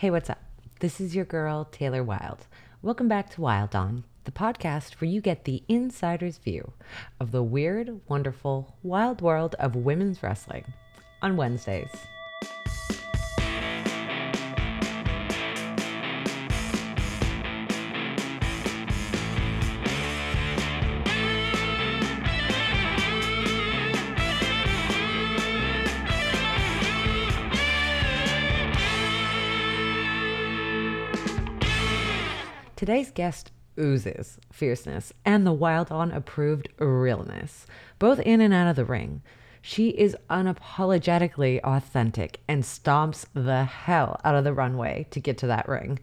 Hey, what's up? This is your girl, Taylor Wilde. Welcome back to Wilde On, the podcast where you get the insider's view of the weird, wonderful, wild world of women's wrestling on Wednesdays. Today's guest oozes fierceness and the Wilde On approved realness, both in and out of the ring. She is unapologetically authentic and stomps the hell out of the runway to get to that ring.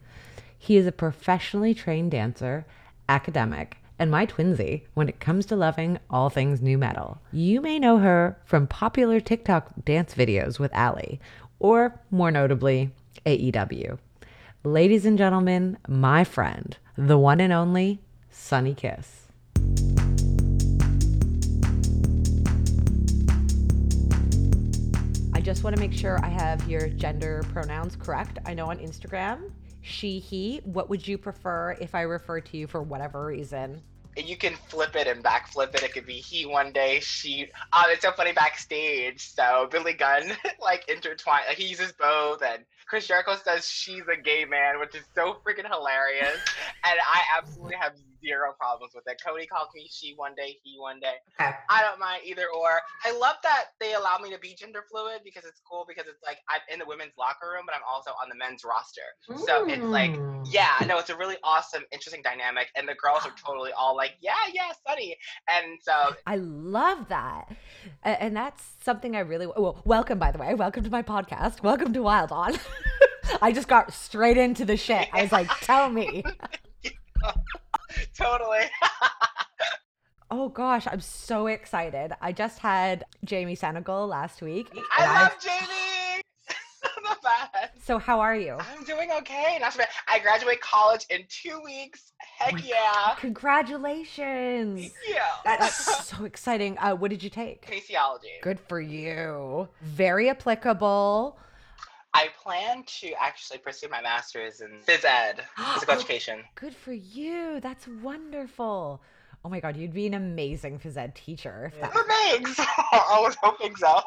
He is a professionally trained dancer, academic, and my twinsy when it comes to loving all things nu metal. You may know her from popular TikTok dance videos with Allie, or more notably, AEW. Ladies and gentlemen, my friend, the one and only Sonny Kiss. I just want to make sure I have your gender pronouns correct. I know on Instagram, she, he. What would you prefer if I refer to you for whatever reason? you can flip it and backflip it. It could be he one day, she. Um, it's so funny backstage. So Billy Gunn like intertwined. Like he uses both, and Chris Jericho says she's a gay man, which is so freaking hilarious. and I absolutely have zero problems with it. Cody calls me she one day, he one day. Okay. I don't mind either or. I love that they allow me to be gender fluid because it's cool because it's like I'm in the women's locker room, but I'm also on the men's roster. Mm. So it's like, yeah, no, it's a really awesome, interesting dynamic. And the girls are totally all like, yeah, yeah, Sonny. And so I love that. And that's something I really well, welcome by the way. Welcome to my podcast. Welcome to Wilde On. I just got straight into the shit. I was like, tell me. totally. oh gosh, I'm so excited. I just had Jamie Senegal last week. I love i Jamie. the best. So how are you? I'm doing okay. Not bad. I graduate college in two weeks. Heck oh yeah! God. Congratulations. Yeah. That's so exciting. Uh, what did you take? Kinesiology. Good for you. Very applicable. I plan to actually pursue my master's in phys ed, physical oh, education. Good for you. That's wonderful. Oh my god, you'd be an amazing phys ed teacher. That... Thanks. I was hoping so.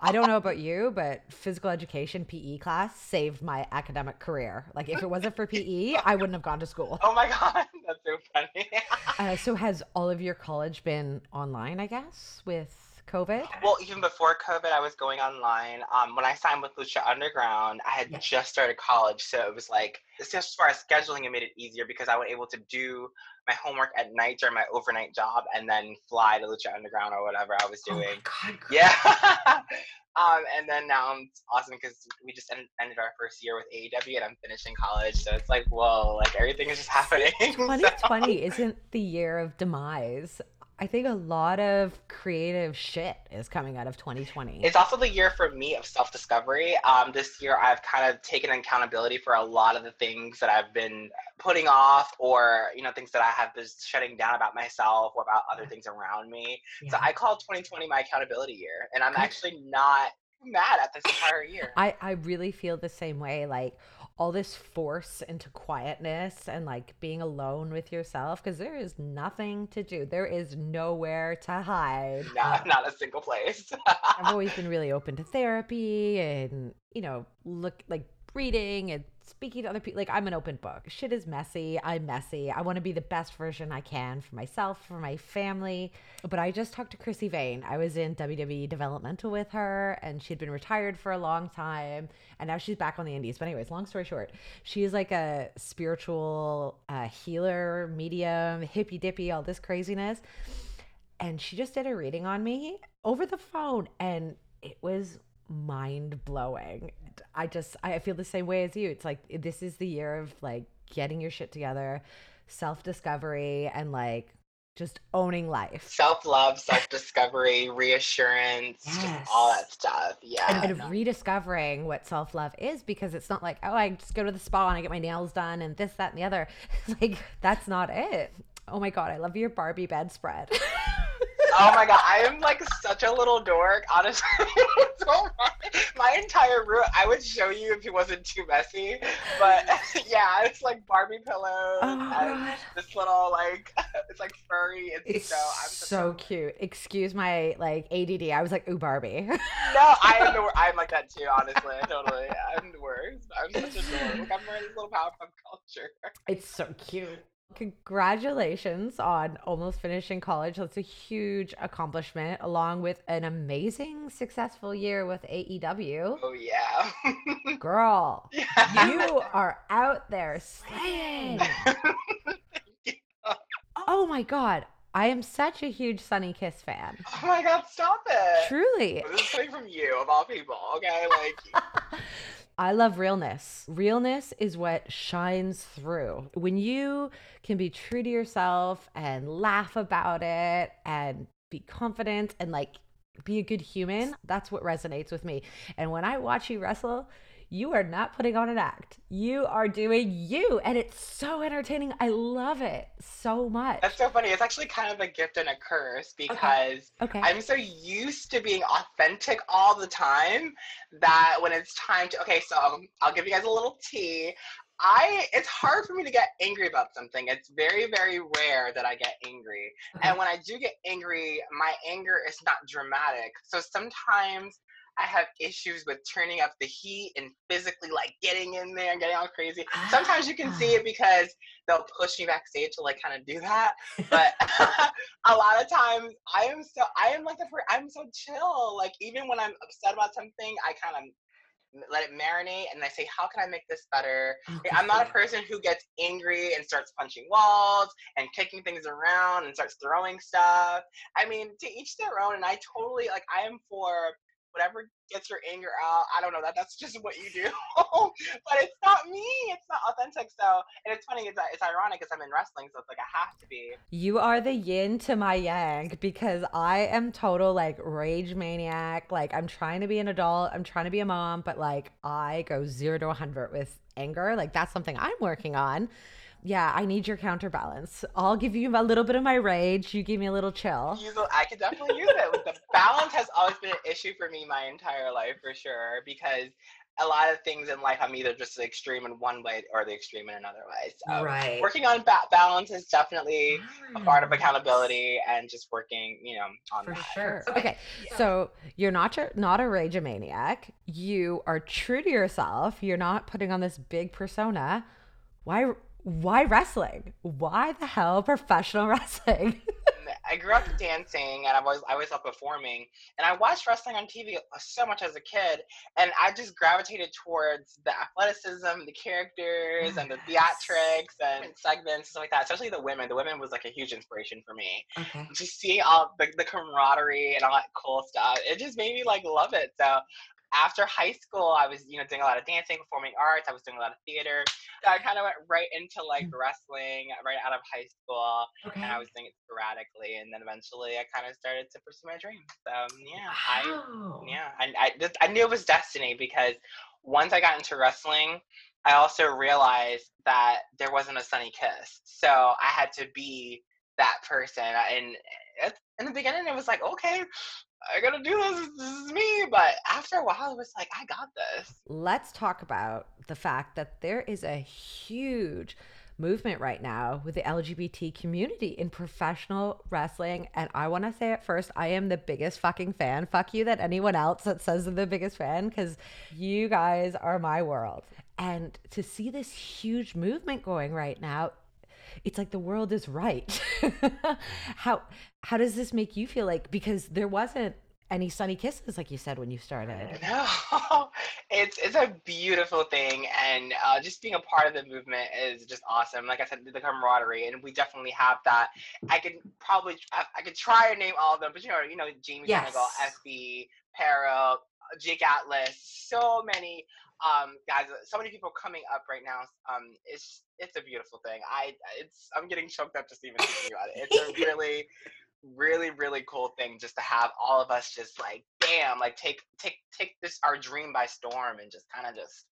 I don't know about you, but physical education PE class saved my academic career. Like if it wasn't for PE, I wouldn't have gone to school. Oh my god, that's so funny. uh, so has all of your college been online? I guess with COVID? Well, even before COVID, I was going online. Um, when I signed with Lucha Underground, I had yeah. just started college, so it was like as far as scheduling, it made it easier because I was able to do my homework at night during my overnight job, and then fly to Lucha Underground or whatever I was doing. Oh God, yeah. um, and then now it's awesome because we just ended, ended, our first year with AEW, and I'm finishing college, so it's like whoa, like everything is just happening. 2020 so. isn't the year of demise. I think a lot of creative shit is coming out of 2020. It's also the year for me of self discovery. Um, this year, I've kind of taken accountability for a lot of the things that I've been putting off, or you know, things that I have been shutting down about myself or about other things around me. Yeah. So I call 2020 my accountability year, and I'm actually not mad at this entire year. I I really feel the same way. Like all this force into quietness and like being alone with yourself because there is nothing to do. There is nowhere to hide. Not, um, not a single place. I've always been really open to therapy and, you know, look like reading and speaking to other people like i'm an open book. Shit is messy. I'm messy. I want to be the best version i can for myself for my family. But i just talked to Chrissy Vaine. I was in wwe developmental with her and she'd been retired for a long time and now she's back on the indies. But anyways long story short she is like a spiritual uh, healer medium hippy dippy all this craziness. And she just did a reading on me over the phone and it was mind blowing. I just I feel the same way as you. It's like this is the year of like getting your shit together, self discovery, and like just owning life. Self love, self discovery, reassurance, yes. all that stuff. Yeah. And, and rediscovering what self love is because it's not like, oh, I just go to the spa and I get my nails done and this, that, and the other. like, that's not it. Oh my God, I love your Barbie bedspread. oh my god, I am like such a little dork, honestly. so my, my entire room, I would show you if it wasn't too messy. But yeah, it's like Barbie pillows Oh, and this little like it's like furry. It's, It's so I'm so a- cute. Excuse my like ADD. I was like, ooh, Barbie. No, I am the I'm like that too, honestly. Totally. I'm the worst. I'm such a dork. Look, I'm wearing this little Powerpuff culture. it's so cute. Congratulations on almost finishing college. That's a huge accomplishment, along with an amazing, successful year with AEW. Oh yeah. Girl, yeah. you are out there slaying. Oh my God. I am such a huge Sonny Kiss fan. Oh my god, stop it. Truly. This is coming from you of all people, okay? Like I love realness. Realness is what shines through. When you can be true to yourself and laugh about it and be confident and like be a good human, that's what resonates with me. And when I watch you wrestle, you are not putting on an act. You are doing you. And it's so entertaining. I love it so much. That's so funny. It's actually kind of a gift and a curse because okay. I'm so used to being authentic all the time that when it's time to okay, so I'll give you guys a little tea. I it's hard for me to get angry about something. It's very very rare that I get angry. And when I do get angry, my anger is not dramatic. So sometimes I have issues with turning up the heat and physically like getting in there and getting all crazy. Sometimes you can see ah. it because they'll push me backstage to like kind of do that. But a lot of times I am so I am like the I'm so chill. Like even when I'm upset about something, I kind of let it marinate and I say, how can I make this better? Oh, like, I'm not a person who gets angry and starts punching walls and kicking things around and starts throwing stuff. I mean, to each their own. And I totally like I am for whatever gets your anger out. I don't know that that's just what you do, but it's not me. It's not authentic. So and it's funny. It's uh, it's ironic because I'm in wrestling, so it's like I have to be. You are the yin to my yang because I am total like rage maniac. Like I'm trying to be an adult, I'm trying to be a mom, but like I go zero to a 100 with anger. Like that's something I'm working on. Yeah, I need your counterbalance. I'll give you a little bit of my rage. You give me a little chill. I could definitely use it. The balance has always been an issue for me my entire life, for sure, because a lot of things in life I'm either just the extreme in one way or the extreme in another way. So right. working on ba- balance is definitely a part of accountability and just working, you know, on For that. sure. Okay, so you're not your, not a rage maniac. You are true to yourself. You're not putting on this big persona. Why why wrestling? Why the hell professional wrestling? Um, I grew up dancing and I was I always loved performing and I watched wrestling on TV uh, so much as a kid and I just gravitated towards the athleticism, the characters and the theatrics and segments and stuff like that. Especially the women. The women was like a huge inspiration for me. Okay. Just seeing all the, the camaraderie and all that cool stuff. It just made me like love it. So after high school, I was, you know, doing a lot of dancing, performing arts. I was doing a lot of theater. So I kind of went right into like mm. wrestling right out of high school Okay. and I was doing it sporadically, and then eventually I kind of started to pursue my dreams. So yeah, I yeah, I just, I knew it was destiny because once I got into wrestling, I also realized that there wasn't a Sonny Kiss, so I had to be that person. And it, in the beginning, it was like, okay, I gotta do this. This is me. But after a while, it was like, I got this. Let's talk about the fact that there is a huge movement right now with the LGBT community in professional wrestling. And I want to say it first, I am the biggest fucking fan. Fuck you that anyone else that says they're the biggest fan because you guys are my world. And to see this huge movement going right now, it's like the world is right. how how does this make you feel like because there wasn't any Sonny kisses like you said when you started. No, it's it's a beautiful thing, and uh, just being a part of the movement is just awesome. Like I said, the camaraderie, and we definitely have that. I could probably I, I could try to name all of them, but you know, you know, Jamie Yes. Senegal, FB, Pero, Jake Atlas, so many um guys, so many people coming up right now. Um, it's it's a beautiful thing. I it's I'm getting choked up just even thinking about it. It's a really really really cool thing just to have all of us just like bam like take take take this our dream by storm and just kind of just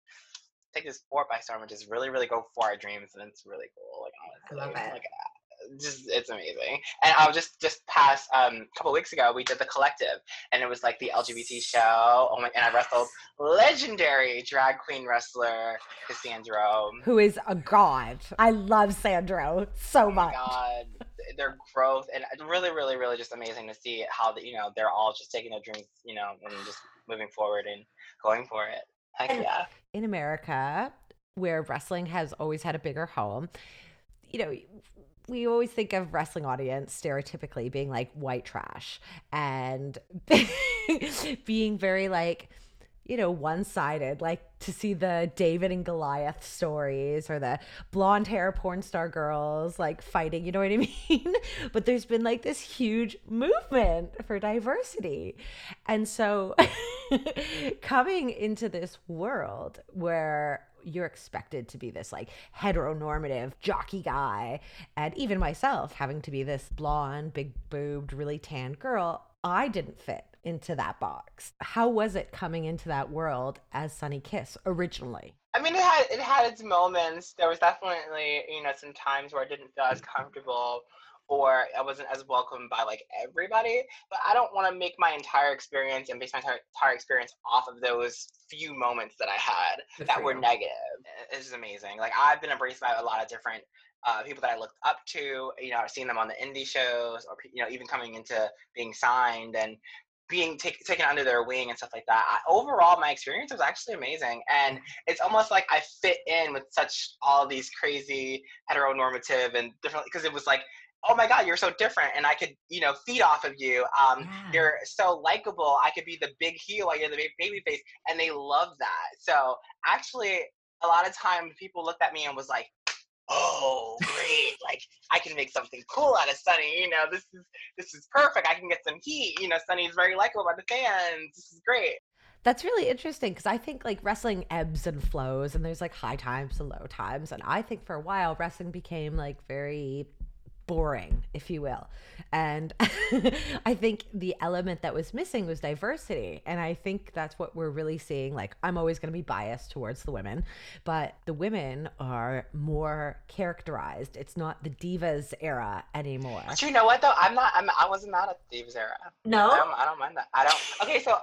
take this sport by storm and just really really go for our dreams and it's really cool like honestly love it. like just it's amazing. And I was just just past um, a couple weeks ago we did the collective, and it was like the LGBT show. Oh my! And I wrestled legendary drag queen wrestler Cassandro, who is a god. I love Sandro so oh much. God, their growth and really, really, really just amazing to see how the, you know they're all just taking their dreams, you know, and just moving forward and going for it. Heck And- yeah. in America, where wrestling has always had a bigger home, you know, we always think of wrestling audience stereotypically being like white trash and being very like, you know, one sided, like to see the David and Goliath stories or the blonde hair porn star girls like fighting, you know what I mean? but there's been like this huge movement for diversity. And so coming into this world where you're expected to be this like heteronormative jockey guy, and even myself having to be this blonde, big boobed, really tan girl, I didn't fit into that box. How was it coming into that world as Sonny Kiss originally? I mean, it had it had its moments. There was definitely you know some times where I didn't feel as comfortable, or I wasn't as welcomed by like everybody. But I don't want to make my entire experience and base my entire, entire experience off of those few moments that I had Good that were you. negative. It's amazing. Like I've been embraced by a lot of different uh, people that I looked up to. You know, I've seen them on the indie shows, or you know, even coming into being signed and being take, taken under their wing and stuff like that. I, overall, my experience was actually amazing, and it's almost like I fit in with such all these crazy heteronormative and different because it was like. Oh my God, you're so different, and I could, you know, feed off of you. Um, Yeah. You're so likable. I could be the big heel while you're the baby face, and they love that. So actually, a lot of times people looked at me and was like, "Oh, great! like I can make something cool out of Sonny. You know, this is this is perfect. I can get some heat. You know, Sonny's very likable by the fans. This is great." That's really interesting because I think like wrestling ebbs and flows, and there's like high times and low times. And I think for a while, wrestling became like very boring, if you will. And I think the element that was missing was diversity. And I think that's what we're really seeing. Like, I'm always going to be biased towards the women, but the women are more characterized. It's not the divas era anymore. But you know what though? I'm not. I'm. I wasn't mad at the divas era. I No? don't, I don't mind that. I don't. Okay, so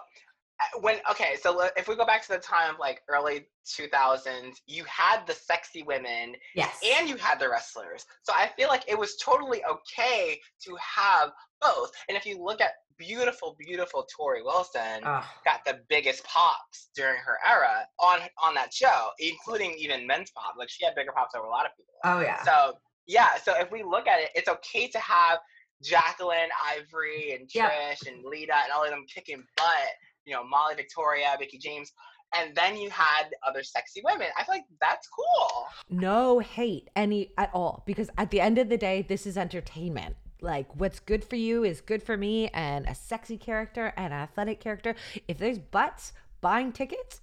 Uh, when okay, so if we go back to the time of like early 2000s, you had the sexy women Yes. and you had the wrestlers. So I feel like it was totally okay to have both. And if you look at beautiful, beautiful Torrie Wilson, Oh, got the biggest pops during her era on on that show, including even men's pop. Like she had bigger pops over a lot of people. oh yeah. So yeah, so if we look at it, it's okay to have Jacqueline, Ivory, and Yep. Trish and Lita and all of them kicking butt. You know, Molly, Victoria, Mickie James, and then you had other sexy women. I feel like that's cool. no hate any at all because at the end of the day this is entertainment. Like what's good for you is good for me and a sexy character and an athletic character. If there's butts buying tickets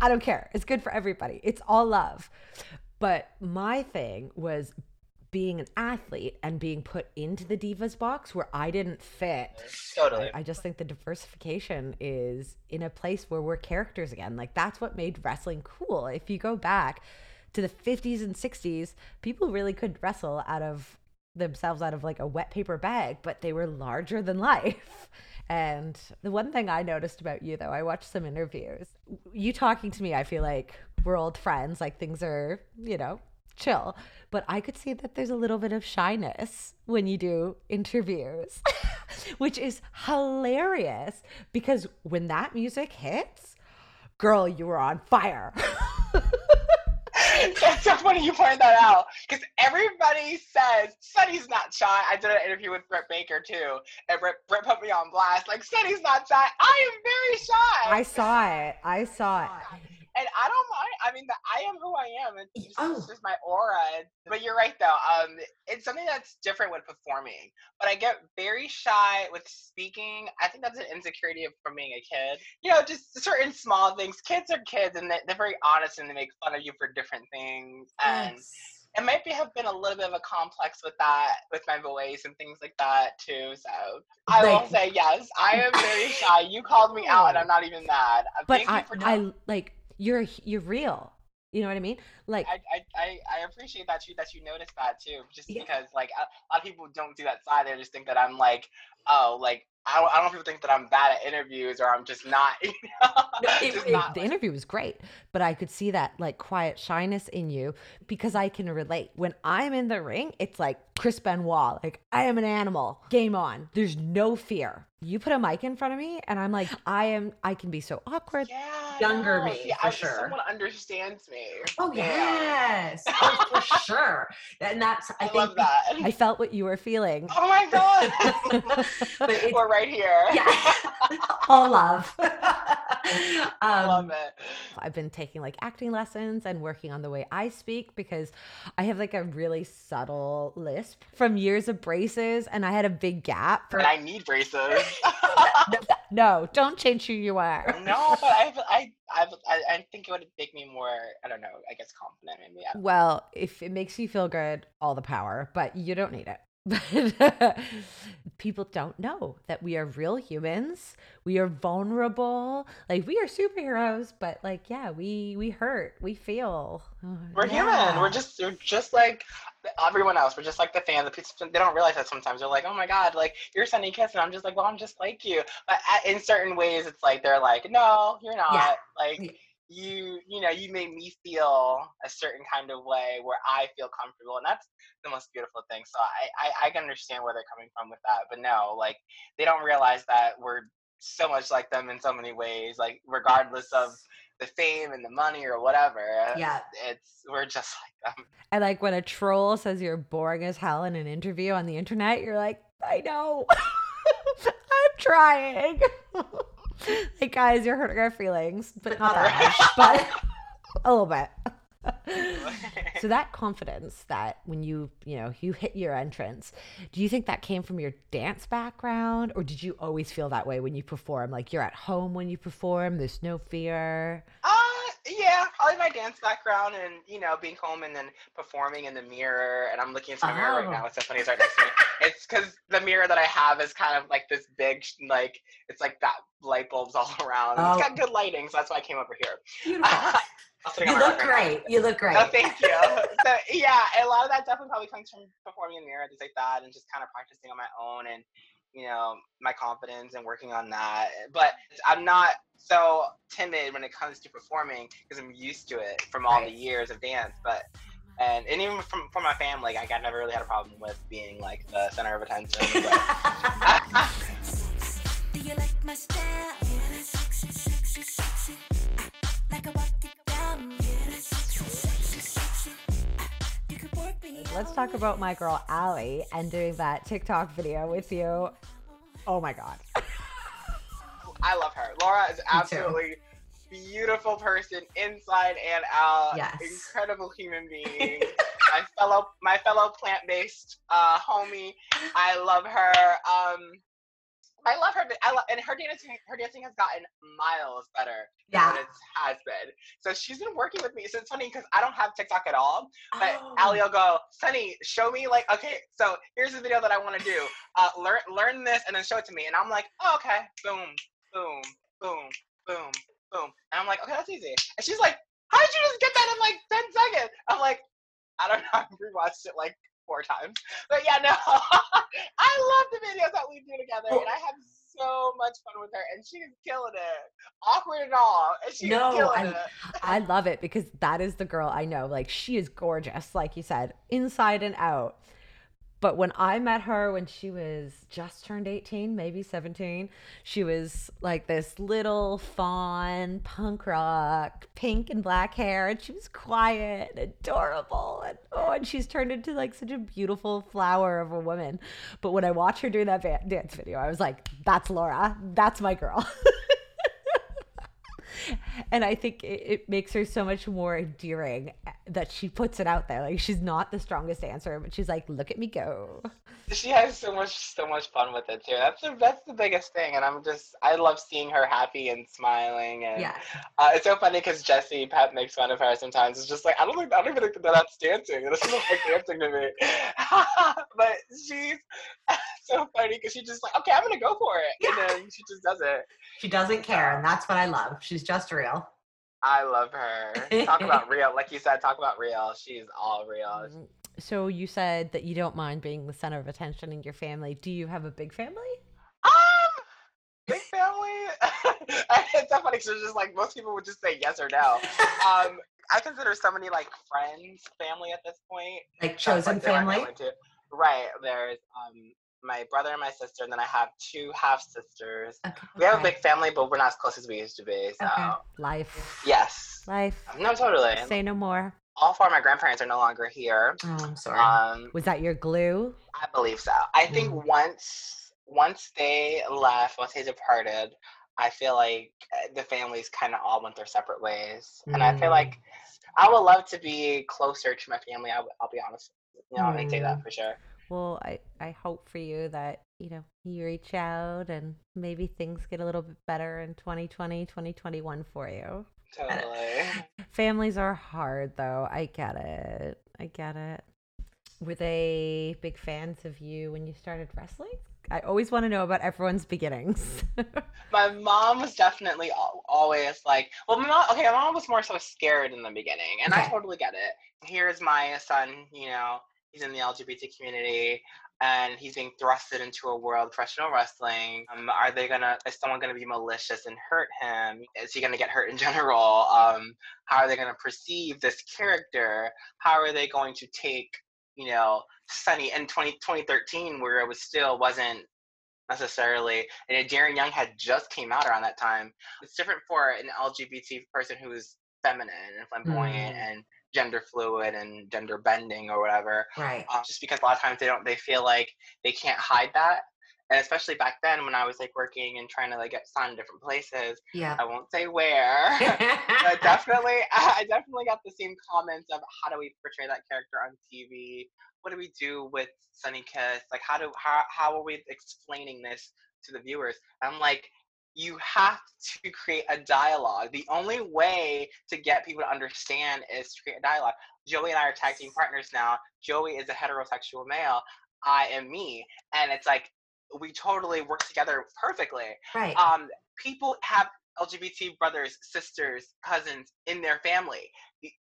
i don't care. It's good for everybody. It's all love. But my thing was being an athlete and being put into the divas box where i didn't fit Totally. I just think the diversification is in a place where we're characters again. Like that's what made wrestling cool. If you go back to the 50s and 60s, people really could wrestle out of themselves out of like a wet paper bag, but they were larger than life. And the one thing I noticed about you though, I watched some interviews. You talking to me, I feel like we're old friends, like things are, you know, chill. But I could see that there's a little bit of shyness when you do interviews, which is hilarious because when that music hits, girl, you were on fire. That's so funny you pointed that out because everybody says Sonny's not shy. I did an interview with Brett Baker too, and Brett, Brett put me on blast. Like Sonny's not shy. I am very shy. I saw it. I saw it. And I don't mind. I mean, the, I am who I am. It's just, Oh. it's just my aura. But you're right, though. Um, it's something that's different with performing. But I get very shy with speaking. I think that's an insecurity from being a kid. You know, just certain small things. Kids are kids, and they- they're very honest, and they make fun of you for different things. And Yes. it might be have been a little bit of a complex with that, with my voice and things like that too. So I will say yes. I am very shy. You called me out, and I'm not even mad. Uh, But Thank I, you for I like you're you're real. You know what I mean? Like I, I, I, appreciate that you that you noticed that too. Just Yeah. because like a, a lot of people don't do that side. They just think that I'm like, oh, like I don't, I don't know if people think that I'm bad at interviews or I'm just not. You know? No, it- Just it- not, the like- interview was great, but I could see that like quiet shyness in you because I can relate. When I'm in the ring, it's like Chris Benoit, like I am an animal. Game on. There's no fear. You put a mic in front of me, and I'm like, I am. I can be so awkward. yeah, Younger no, me, see, for I, sure. Someone understands me. Oh Yeah. yes, oh, for sure. And that's I, I, think love that. I felt what you were feeling. oh my god, But it's- we're right here. yeah, all love. I love um, it. I've been taking like acting lessons and working on the way I speak because I have like a really subtle lisp from years of braces, and I had a big gap for. And I need braces. No, don't change who you are. no, but I, I, I, I, I think it would make me more. I don't know. I guess confident. Maybe. I- Well, if it makes you feel good, all the power, but you don't need it. But people don't know that we are real humans. We are vulnerable. Like we are superheroes, but like yeah, we we hurt, we feel. We're human. We're just we're just like everyone else. We're just like the fans. The people they don't realize that sometimes. They're like, oh my god, like you're Sonny Kiss, and I'm just like, well, I'm just like you. But at, in certain ways, it's like they're like, no, you're not. Yeah. Like Yeah. You, you know, you made me feel a certain kind of way where I feel comfortable, and that's the most beautiful thing. So I, I, I can understand where they're coming from with that. But no, like they don't realize that we're so much like them in so many ways. Like regardless of the fame and the money or whatever. Yeah. It's we're just like them. And like when a troll says you're boring as hell in an interview on the internet, you're like, I know. I'm trying. like guys, you're hurting our feelings, but not that much, but a little bit. so that confidence that when you you know you hit your entrance do you think that came from your dance background or did you always feel that way when you perform? Like you're at home when you perform there's no fear? Uh, yeah, probably my dance background and you know being home and then performing in the mirror. And I'm looking into my mirror right Oh. now. It's so funny. It's right next to me. It's because the mirror that I have is kind of like this big, like it's like that light bulbs all around. Oh. It's got good lighting, so that's why I came over here. Beautiful. You look rug right now. great. You look great. Oh, thank you. so yeah, a lot of that definitely probably comes from performing in the mirror, things like that, and just kind of practicing on my own and you know my confidence and working on that. But I'm not so timid when it comes to performing because I'm used to it from all the years of dance. But and, and even from from my family, like I never really had a problem with being like the center of attention. But, let's talk about my girl Allie and doing that TikTok video with you oh my god I love her. Laura is absolutely beautiful person inside and out. Yes. Incredible human being. my fellow my fellow plant-based uh, homie. I love her. Um I love her, I love, and her dancing, her dancing has gotten miles better yeah. than it has been. So she's been working with me. So it's funny because I don't have TikTok at all, but Oh. Allie will go, Sonny, show me like, okay, so here's the video that I want to do. Uh, learn learn this and then show it to me. And I'm like, oh, okay, boom, boom, boom, boom, boom. And I'm like, okay, that's easy. And she's like, how did you just get that in like 10 seconds? I'm like, I don't know. I've rewatched it like four times. But yeah, no, I love the videos that we do together, and I have so much fun with her, and she's killing it, awkward and all, and she's No, killing I- it. I love it because that is the girl I know. Like she is gorgeous, like you said, inside and out. But when I met her when she was just turned 18, maybe 17, she was like this little fawn punk rock, pink and black hair, and she was quiet and adorable. And oh, and she's turned into like such a beautiful flower of a woman. But when I watch her doing that dance video, I was like, that's Laura. That's my girl. and I think it, it makes her so much more endearing that she puts it out there. Like she's not the strongest dancer, but she's like, "Look at me go!" She has so much, so much fun with it too. That's the that's the biggest thing, and I'm just, I love seeing her happy and smiling, and Yeah. uh, it's so funny because Jesse Pep makes fun of her sometimes. It's just like I don't think I don't even think that that's dancing. It doesn't look like dancing to me. but she's so funny because she's just like, okay, I'm gonna go for it, Yeah. and then she just does it. She doesn't care, and that's what I love. She's just real. I love her. Talk about real, like you said. Talk about real. She's all real. So you said that you don't mind being the center of attention in your family. Do you have a big family? Um, big family. it's so funny. So just like most people would just say yes or no. Um, I consider so many like friends family at this point. like chosen like, family. Right. There's um my brother and my sister, and then I have two half sisters. Okay. We have a big family, but we're not as close as we used to be. So Okay. Life. yes. Life. No, totally. Say no more. All four of my grandparents are no longer here. Oh, I'm sorry. Um, Was that your glue? I believe so. I think Mm. once once they left, once they departed, I feel like uh, the families kind of all went their separate ways, and I feel Mm. like I would love to be closer to my family. I w- I'll be honest, you know, I say Mm. that for sure. Well, I, I hope for you that, you know, you reach out and maybe things get a little bit better in 2020, 2021 for you. Totally. Families are hard though. I get it. I get it. Were they big fans of you when you started wrestling? I always want to know about everyone's beginnings. my mom was definitely always like, well, my mom, okay, my mom was more so scared in the beginning, and I totally get it. Here's my son, you know, he's in the LGBT community, and he's being thrusted into a world of professional wrestling. Um, are they gonna? Is someone gonna be malicious and hurt him? Is he gonna get hurt in general? Um, how are they gonna perceive this character? How are they going to take, you know, Sunny in 20, 2013, where it was still wasn't necessarily and Darren Young had just came out around that time. It's different for an LGBT person who's feminine and flamboyant Mm. and gender fluid and gender bending or whatever. right. Um, just because a lot of times they don't, they feel like they can't hide that. And especially back then when I was like working and trying to like get signed in different places, Yeah. I won't say where. but definitely, I definitely got the same comments of how do we portray that character on TV? What do we do with Sonny Kiss? Like, how do how how are we explaining this to the viewers? I'm like, you have to create a dialogue. The only way to get people to understand is to create a dialogue. Joey and I are tag team partners now. Joey is a heterosexual male. I am me, and it's like we totally work together perfectly right. um, people have LGBT brothers, sisters, cousins in their family.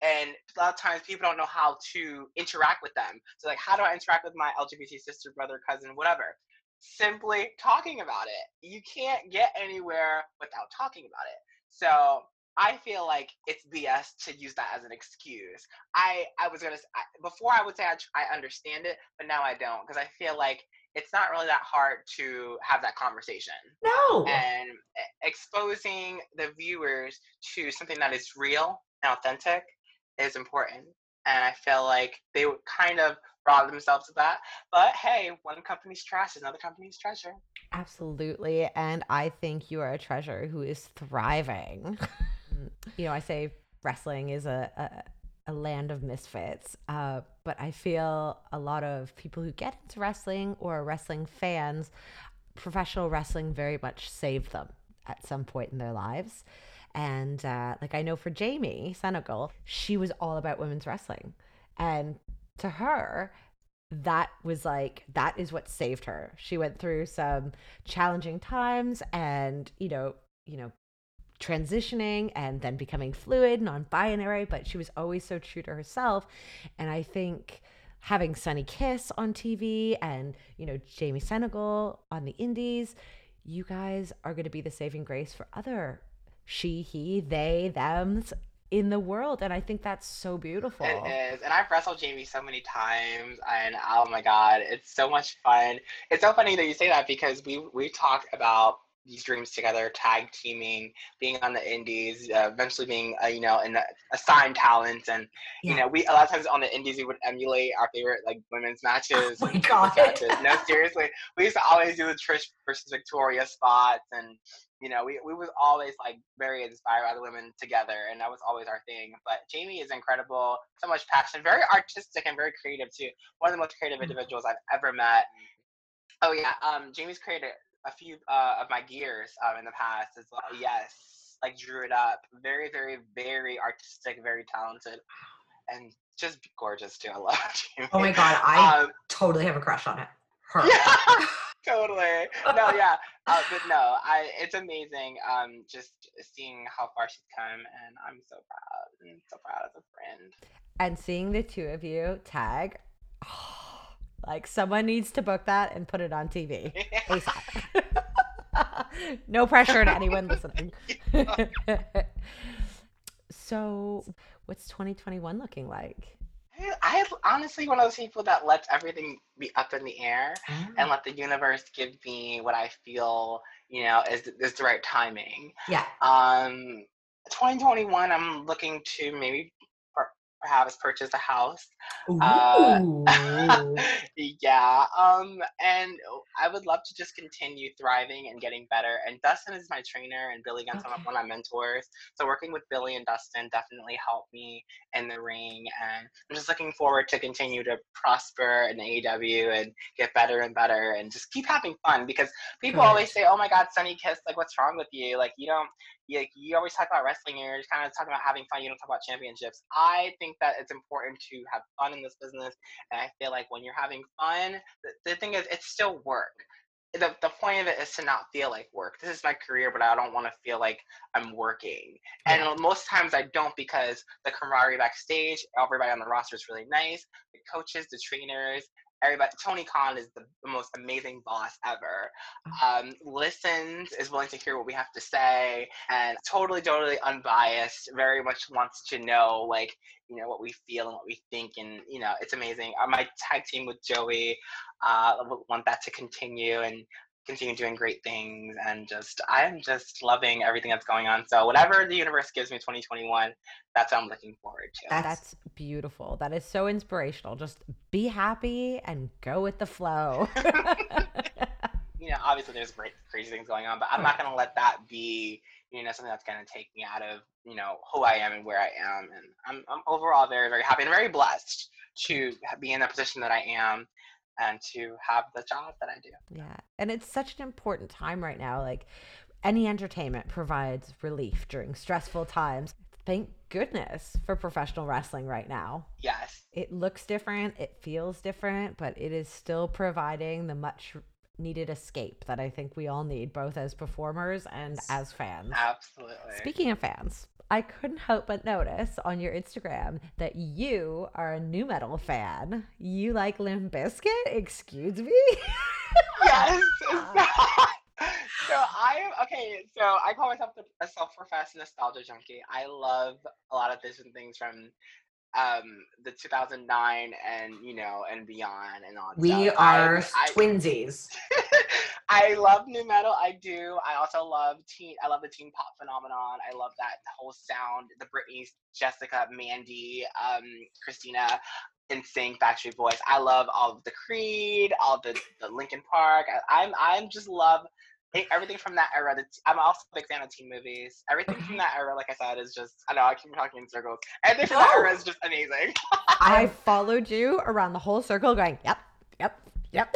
And a lot of times people don't know how to interact with them. So, like, how do I interact with my LGBT sister, brother, cousin, whatever? Simply talking about it. You can't get anywhere without talking about it. So, I feel like it's BS to use that as an excuse. I I was gonna I, before I would say I, I understand it, but now I don't because I feel like it's not really that hard to have that conversation no. and exposing the viewers to something that is real and authentic is important. And I feel like they would kind of rob themselves of that. But hey, one company's trash is another company's treasure. Absolutely. And I think you are a treasure who is thriving. You know, I say wrestling is a, a, a land of misfits, uh, but I feel a lot of people who get into wrestling or are wrestling fans, professional wrestling very much saved them at some point in their lives. And uh, like I know for Jamie Senegal, she was all about women's wrestling. And to her, that was like that is what saved her. She went through some challenging times and, you know, you know, transitioning and then becoming fluid, non-binary, but she was always so true to herself. And I think having Sonny Kiss on TV and, you know, Jamie Senegal on the indies, you guys are going to be the saving grace for other she, he, they, thems in the world. And I think that's so beautiful. It is. And I've wrestled Jamie so many times and oh my god, it's so much fun. It's so funny that you say that because we we talk about these dreams together, tag teaming, being on the indies, uh, eventually being uh, you know in assigned talent and you know we a lot of times on the indies we would emulate our favorite like women's matches. Oh my God. matches. No, seriously, we used to always do the Trish versus Victoria spots and you know, we, we was always like very inspired by the women together, and that was always our thing. But Jamie is incredible, so much passion, very artistic and very creative too. One of the most creative Mm. individuals I've ever met. Oh yeah, um, Jamie's created a few uh, of my gears um, in the past as well. Yes, like drew it up. Very, very, very artistic, very talented, and just gorgeous too. I love Jamie. Oh my god, I Um, totally have a crush on it. Her. yeah. totally. No, yeah. Uh, but no, I it's amazing. Um, just seeing how far she's come, and I'm so proud. and so proud as a friend. And seeing the two of you tag, like someone needs to book that and put it on TV ASAP. no pressure to anyone listening. so, what's 2021 looking like? I honestly one of those people that lets everything be up in the air Ah. and let the universe give me what I feel, you know, is is the right timing. Yeah. Um, 2021, I'm looking to maybe per- perhaps purchase a house. Uh, yeah. Um, and I would love to just continue thriving and getting better. And Dustin is my trainer, and Billy Gunn's Okay. one of my mentors. So working with Billy and Dustin definitely helped me in the ring. And I'm just looking forward to continue to prosper in AEW and get better and better, and just keep having fun. Because people always say, "Oh my God, Sonny Kiss, like what's wrong with you? Like you don't." You, like, you always talk about wrestling and you're just kind of talking about having fun you don't talk about championships i think that it's important to have fun in this business and I feel like when you're having fun, the, the thing is, it's still work. The, the point of it is to not feel like work. This is my career, but I don't want to feel like I'm working. And most times I don't because the camaraderie backstage, everybody on the roster is really nice. The coaches, the trainers, everybody. Tony Khan is the, the most amazing boss ever. Um, listens, is willing to hear what we have to say, and totally, totally unbiased. Very much wants to know, like, you know what we feel and what we think and you know it's amazing uh, my tag team with joey uh want that to continue and continue doing great things and just i'm just loving everything that's going on so whatever the universe gives me 2021 that's what i'm looking forward to That's- That's beautiful. That is so inspirational. Just be happy and go with the flow. you know obviously there's great crazy things going on but i'm not going to let that be you know something that's going to take me out of you know who i am and where i am and i'm, I'm overall very very happy and very blessed to be in the position that i am and to have the job that i do Yeah. And it's such an important time right now. Like any entertainment provides relief during stressful times. Thank goodness for professional wrestling right now. yes It looks different, it feels different, but it is still providing the much needed escape that I think we all need, both as performers and as fans. absolutely Speaking of fans, I couldn't help but notice on your Instagram that you are a nu metal fan. You like Limp Bizkit? Excuse me? yes. so I am okay. So I call myself a self-professed nostalgia junkie. I love a lot of different things from um the 2009 and you know and beyond and all. that we stuff. are I, I, twinsies. I love nu metal. I do. I also love teen. I love the teen pop phenomenon. I love that whole sound. The Britney, Jessica, Mandy, um, Christina, NSYNC, Backstreet Boys. I love all of the Creed, all the the Linkin Park. I, I'm I'm just love everything from that era. I'm also a big fan of teen movies. Everything from that era, like I said, is just I know I keep talking in circles. Everything from that No. era is just amazing. I followed you around the whole circle going, yep, yep, yep.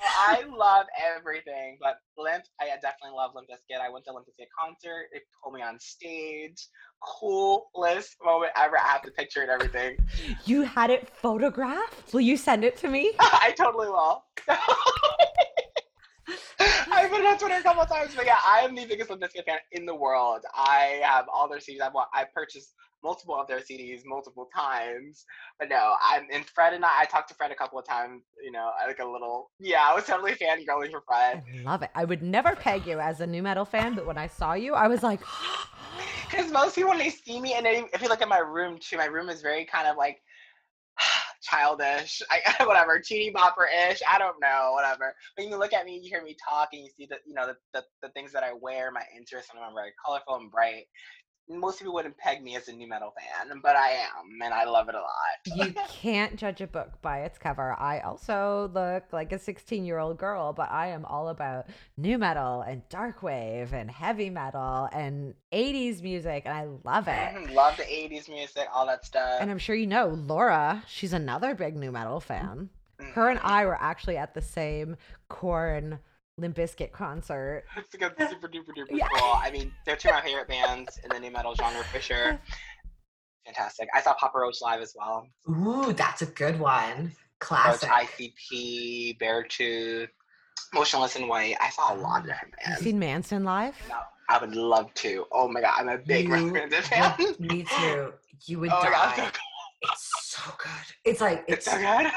I love everything, but Limp, I definitely love Limp Bizkit. I went to Limp Bizkit concert. They pulled me on stage. Coolest moment ever. I have the picture and everything. you had it photographed? Will you send it to me? I totally will. I put it on Twitter a couple of times, but yeah, I am the biggest Limp Bizkit fan in the world. I have all their CDs. I've I purchased multiple of their CDs multiple times. But no, I'm and Fred and I. I talked to Fred a couple of times. You know, like a little. Yeah, I was totally fangirling for Fred. I love it. I would never peg you as a nu metal fan, but when I saw you, I was like, Because most people, when they see me, and they, if you look at my room too, my room is very kind of like childish, I, whatever, teeny bopper ish. I don't know, whatever. When you look at me, you hear me talk, and you see the, you know, the, the, the things that I wear, my interests, and I'm very colorful and bright. Most people wouldn't peg me as a nu metal fan, but I am, and I love it a lot. you can't judge a book by its cover. I also look like a 16 year old girl, but I am all about nu metal and dark wave and heavy metal and 80s music, and I love it. Mhm, love the 80s music, all that stuff. And I'm sure you know Laura, she's another big nu metal fan. Her and. I were actually at the same Korn Limp Bizkit concert. It's like super duper duper Yeah. cool. I mean, they're two of my favorite bands in the nu metal genre for sure. Fantastic. I saw Papa Roach live as well. Ooh, that's a good one. Classic. Roach, Classic. ICP, Beartooth. Motionless in White. I saw a lot of different Have you seen Manson live? No, I would love to. Oh my god, I'm a big You Manson fan. would- Me too. You would Oh my god, die. so It's so good. It's like it's it's so good.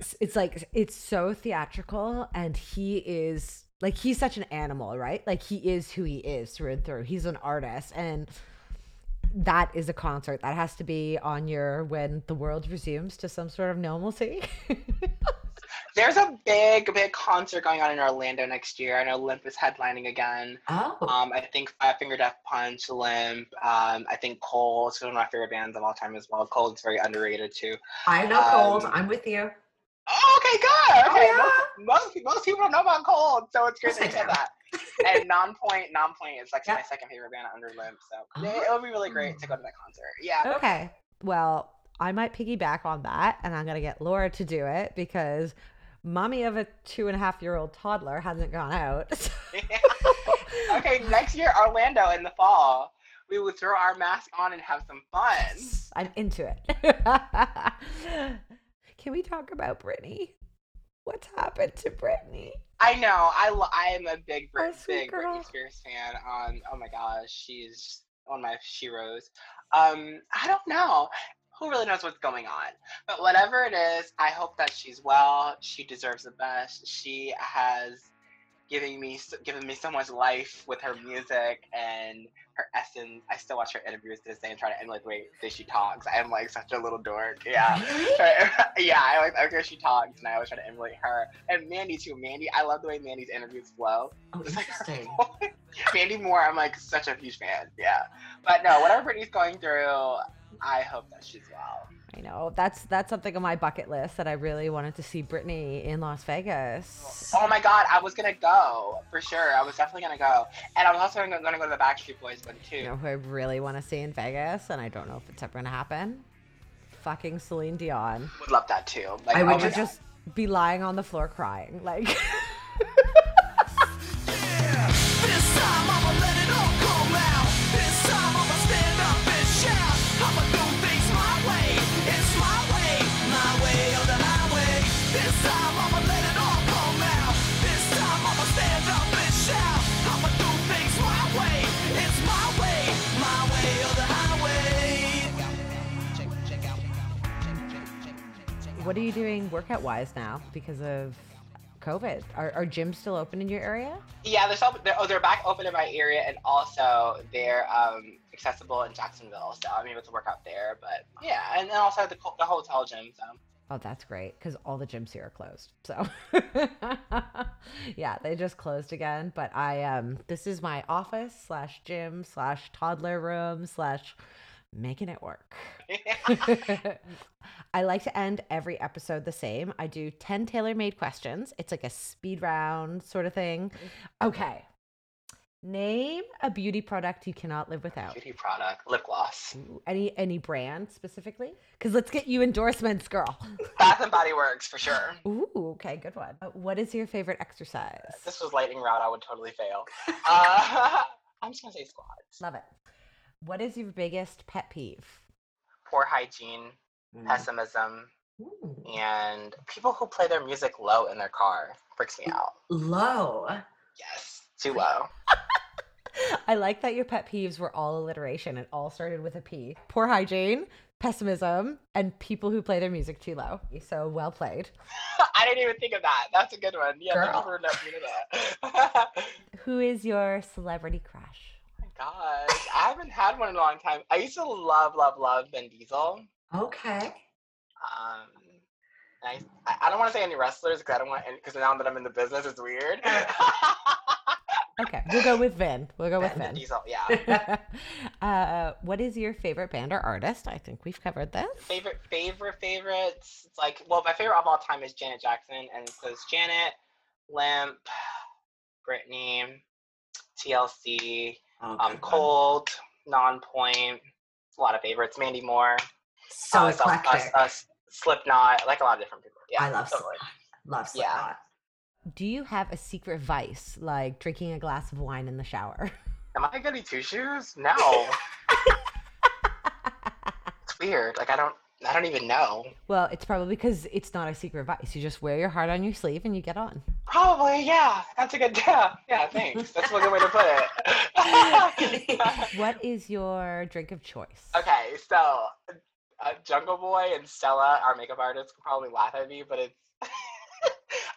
It's, it's like it's so theatrical, and he is like he's such an animal, right? Like he is who he is through and through. He's an artist, and that is a concert that has to be on your when the world resumes to some sort of normalcy. There's a big, big concert going on in Orlando next year. I know Limp is headlining again. oh Um, I think Five Finger Death Punch, Limp. Um, I think cold is one of my favorite bands of all time as well. Cold's very underrated too. I know cold. um, I'm with you. Oh, okay, good. Oh, Okay, yeah. most, most most people don't know about Cold, so it's great Yes, that I you said do. that. and Nonpoint, Nonpoint is like Yeah. my second favorite band under Limp, so Oh. it, it would be really great to go to that concert. Yeah. okay, well, I might piggyback on that, and I'm gonna get Laura to do it because mommy of a two and a half year old toddler hasn't gone out. okay, next year Orlando in the fall. We would throw our mask on and have some fun. I'm into it. Can we talk about Britney? What's happened to Britney? I know. I lo- I am a big Brit- Oh, big girl. Britney Spears fan. Um. Oh my gosh, she's one of my sheroes. Um. I don't know. Who really knows what's going on? But whatever it is, I hope that she's well. She deserves the best. She has given me given me so much life with her music and her essence. I still watch her interviews to this day and try to emulate the way that she talks. I am like such a little dork. Yeah. Yeah, I like I she talks, and I always try to emulate her. And Mandy too. Mandy, I love the way Mandy's interviews flow. Oh, It's like interesting. Mandy Moore, I'm like such a huge fan. Yeah, but no, whatever Britney's going through, I hope that she's well. I know that's that's something on my bucket list that I really wanted to see Britney in Las Vegas. Oh my God, I was gonna go for sure. I was definitely gonna go, and I was also gonna, gonna go to the Backstreet Boys one too. You know who I really want to see in Vegas, and I don't know if it's ever gonna happen. Fucking Celine Dion. Would love that too. Like, I would oh my God. just be lying on the floor crying, like. what are you doing workout wise now because of COVID? Are, are gyms still open in your area? Yeah, they're, still, they're oh they're back open in my area, and also they're um accessible in Jacksonville, so I'm able to work out there. But yeah, and then also the the hotel gym. So Oh, that's great because all the gyms here are closed. So, yeah, they just closed again. But I um, this is my office slash gym slash toddler room slash making it work. I like to end every episode the same. I do 10 tailor made questions. It's like a speed round sort of thing. Okay. Name a beauty product you cannot live without. beauty product, lip gloss, Ooh, Any any brand specifically? Because let's get you endorsements, girl. Bath and Body Works for sure. Ooh, okay, good one. Uh, what is your favorite exercise? If this was lightning round, I would totally fail. Uh, I'm just gonna say squats. Love it. What is your biggest pet peeve? Poor hygiene, mm-hmm. pessimism, Ooh. and people who play their music low in their car freaks me out. Low. Yes, too low. I like that your pet peeves were all alliteration. It all started with a P. Poor hygiene, pessimism, and people who play their music too low. So well played. I didn't even think of that. That's a good one. Yeah, thank you Girl. for letting me know that. Who is your celebrity crush? Gosh, I haven't had one in a long time. I used to love, love, love Vin Diesel. Okay. Um, I, I don't want to say any wrestlers because I don't want because now that I'm in the business, it's weird. Okay, we'll go with Vin. We'll go with Vin Vin. Diesel, yeah. uh, what is your favorite band or artist? I think we've covered this. favorite, favorite, favorites. It's like, well, my favorite of all time is Janet Jackson, and so it's Janet, Limp, Britney, TLC, Oh, um, good. Cold, Nonpoint. A lot of favorites. Mandy Moore. So uh, Self- eclectic. uh, uh, Slipknot. Like a lot of different people. Yeah, I love totally. Slipknot. Love Yeah. Slipknot. Do you have a secret vice, like drinking a glass of wine in the shower? Am I goody two shoes? No. it's weird. Like I don't. I don't even know. Well, it's probably because it's not a secret vice. You just wear your heart on your sleeve and you get on. Probably, yeah. That's a good yeah. Yeah, thanks. That's a good way to put it. What is your drink of choice? okay, so uh, Jungle Boy and Stella, our makeup artist, could probably laugh at me, but it's.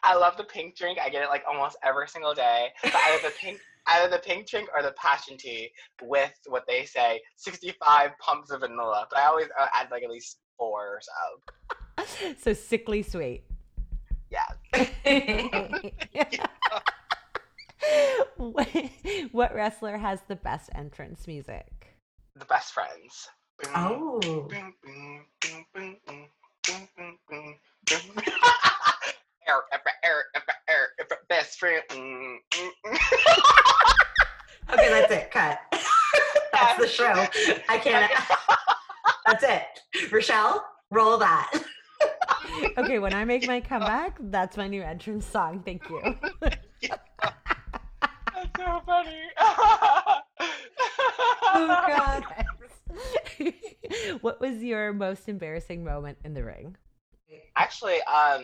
I love the pink drink. I get it like almost every single day. But either the pink, either the pink drink or the passion tea with what they say, sixty-five pumps of vanilla. But I always uh, add like at least four or so. So sickly sweet. Yeah. what, what wrestler has the best entrance music? The best friends. Oh. best friend. okay, that's it. Cut. that's the show. I can't. That's it. Rochelle, roll that. Okay, when I make my comeback, that's my new entrance song. Thank you. That's so funny. Oh God. what was your most embarrassing moment in the ring? Actually, um,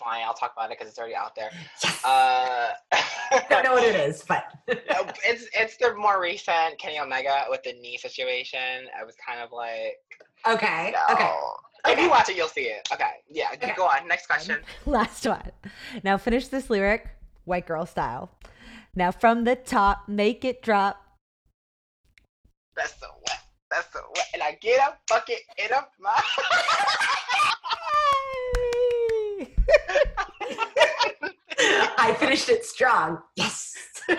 fine, I'll talk about it because it's already out there. Yes. Uh, Don't know what it is, but it's it's the more recent Kenny Omega with the knee situation. I was kind of like, okay. no. Okay. If Okay. you watch it, you'll see it. Okay, yeah, Okay. go on. Next question. Last one. Now finish this lyric, white girl style. Now from the top, make it drop. That's so wet. That's so wet. And I get a bucket in a mouth. I finished it strong. Yes.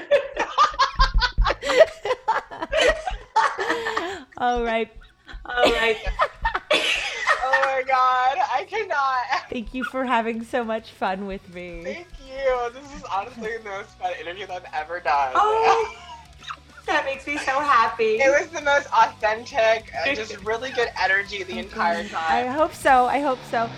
All right. All right. oh my god, I cannot. Thank you for having so much fun with me. Thank you. This is honestly the most fun interview I've ever done. Oh, that makes me so happy. It was the most authentic, uh, just really good energy the entire time. I hope so. I hope so.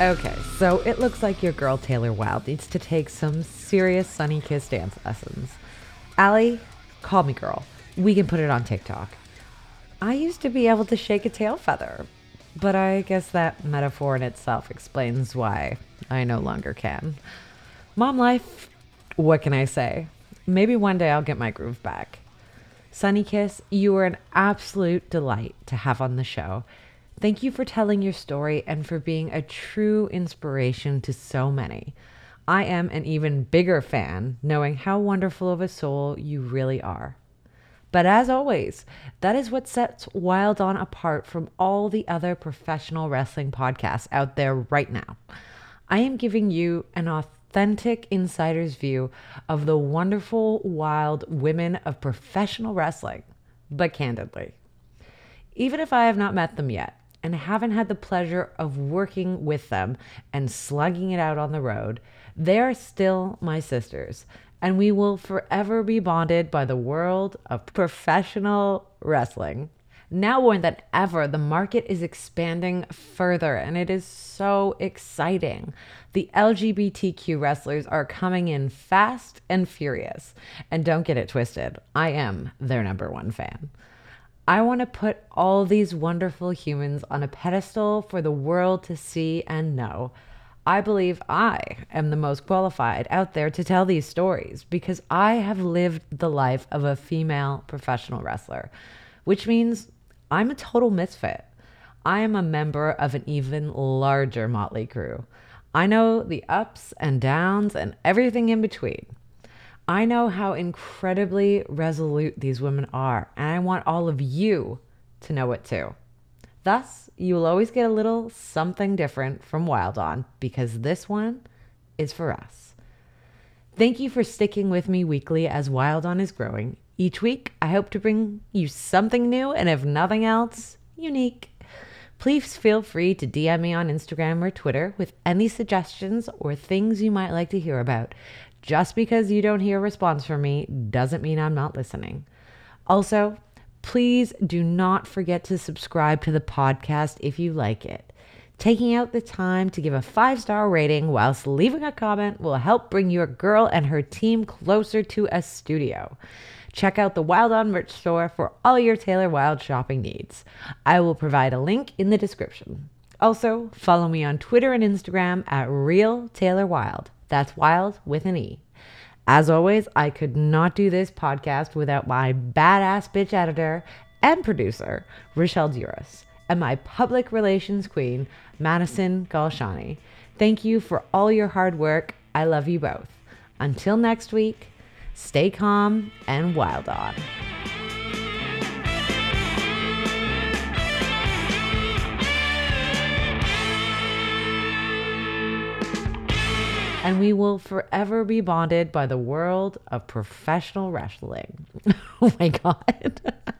Okay, so it looks like your girl Taylor Wilde needs to take some serious Sonny Kiss dance lessons. Allie, call me girl. We can put it on TikTok. I used to be able to shake a tail feather, but I guess that metaphor in itself explains why I no longer can. Mom life, what can I say? Maybe one day I'll get my groove back. Sonny Kiss, you were an absolute delight to have on the show. Thank you for telling your story and for being a true inspiration to so many. I am an even bigger fan knowing how wonderful of a soul you really are. But as always, that is what sets Wilde On apart from all the other professional wrestling podcasts out there right now. I am giving you an authentic insider's view of the wonderful, wild women of professional wrestling, but candidly. Even if I have not met them yet and haven't had the pleasure of working with them and slugging it out on the road, they are still my sisters, and we will forever be bonded by the world of professional wrestling. Now more than ever, the market is expanding further, and it is so exciting. The LGBTQ wrestlers are coming in fast and furious. And don't get it twisted, I am their number one fan. I want to put all these wonderful humans on a pedestal for the world to see and know. I believe I am the most qualified out there to tell these stories because I have lived the life of a female professional wrestler, which means I'm a total misfit. I am a member of an even larger motley crew. I know the ups and downs and everything in between. I know how incredibly resolute these women are, and I want all of you to know it too. Thus, you will always get a little something different from Wilde On because this one is for us. Thank you for sticking with me weekly as Wilde On is growing. Each week, I hope to bring you something new and, if nothing else, unique. Please feel free to DM me on Instagram or Twitter with any suggestions or things you might like to hear about. Just because you don't hear a response from me doesn't mean I'm not listening. Also, please do not forget to subscribe to the podcast if you like it. Taking out the time to give a five star rating whilst leaving a comment will help bring your girl and her team closer to a studio. Check out the Wilde On merch store for all your Taylor Wilde shopping needs. I will provide a link in the description. Also, follow me on Twitter and Instagram at Real Taylor Wilde. That's wild with an E. As always, I could not do this podcast without my badass bitch editor and producer, Rochelle Duras, and my public relations queen, Madison Galshani. Thank you for all your hard work. I love you both. Until next week, stay calm and wild on. And we will forever be bonded by the world of professional wrestling. oh my God.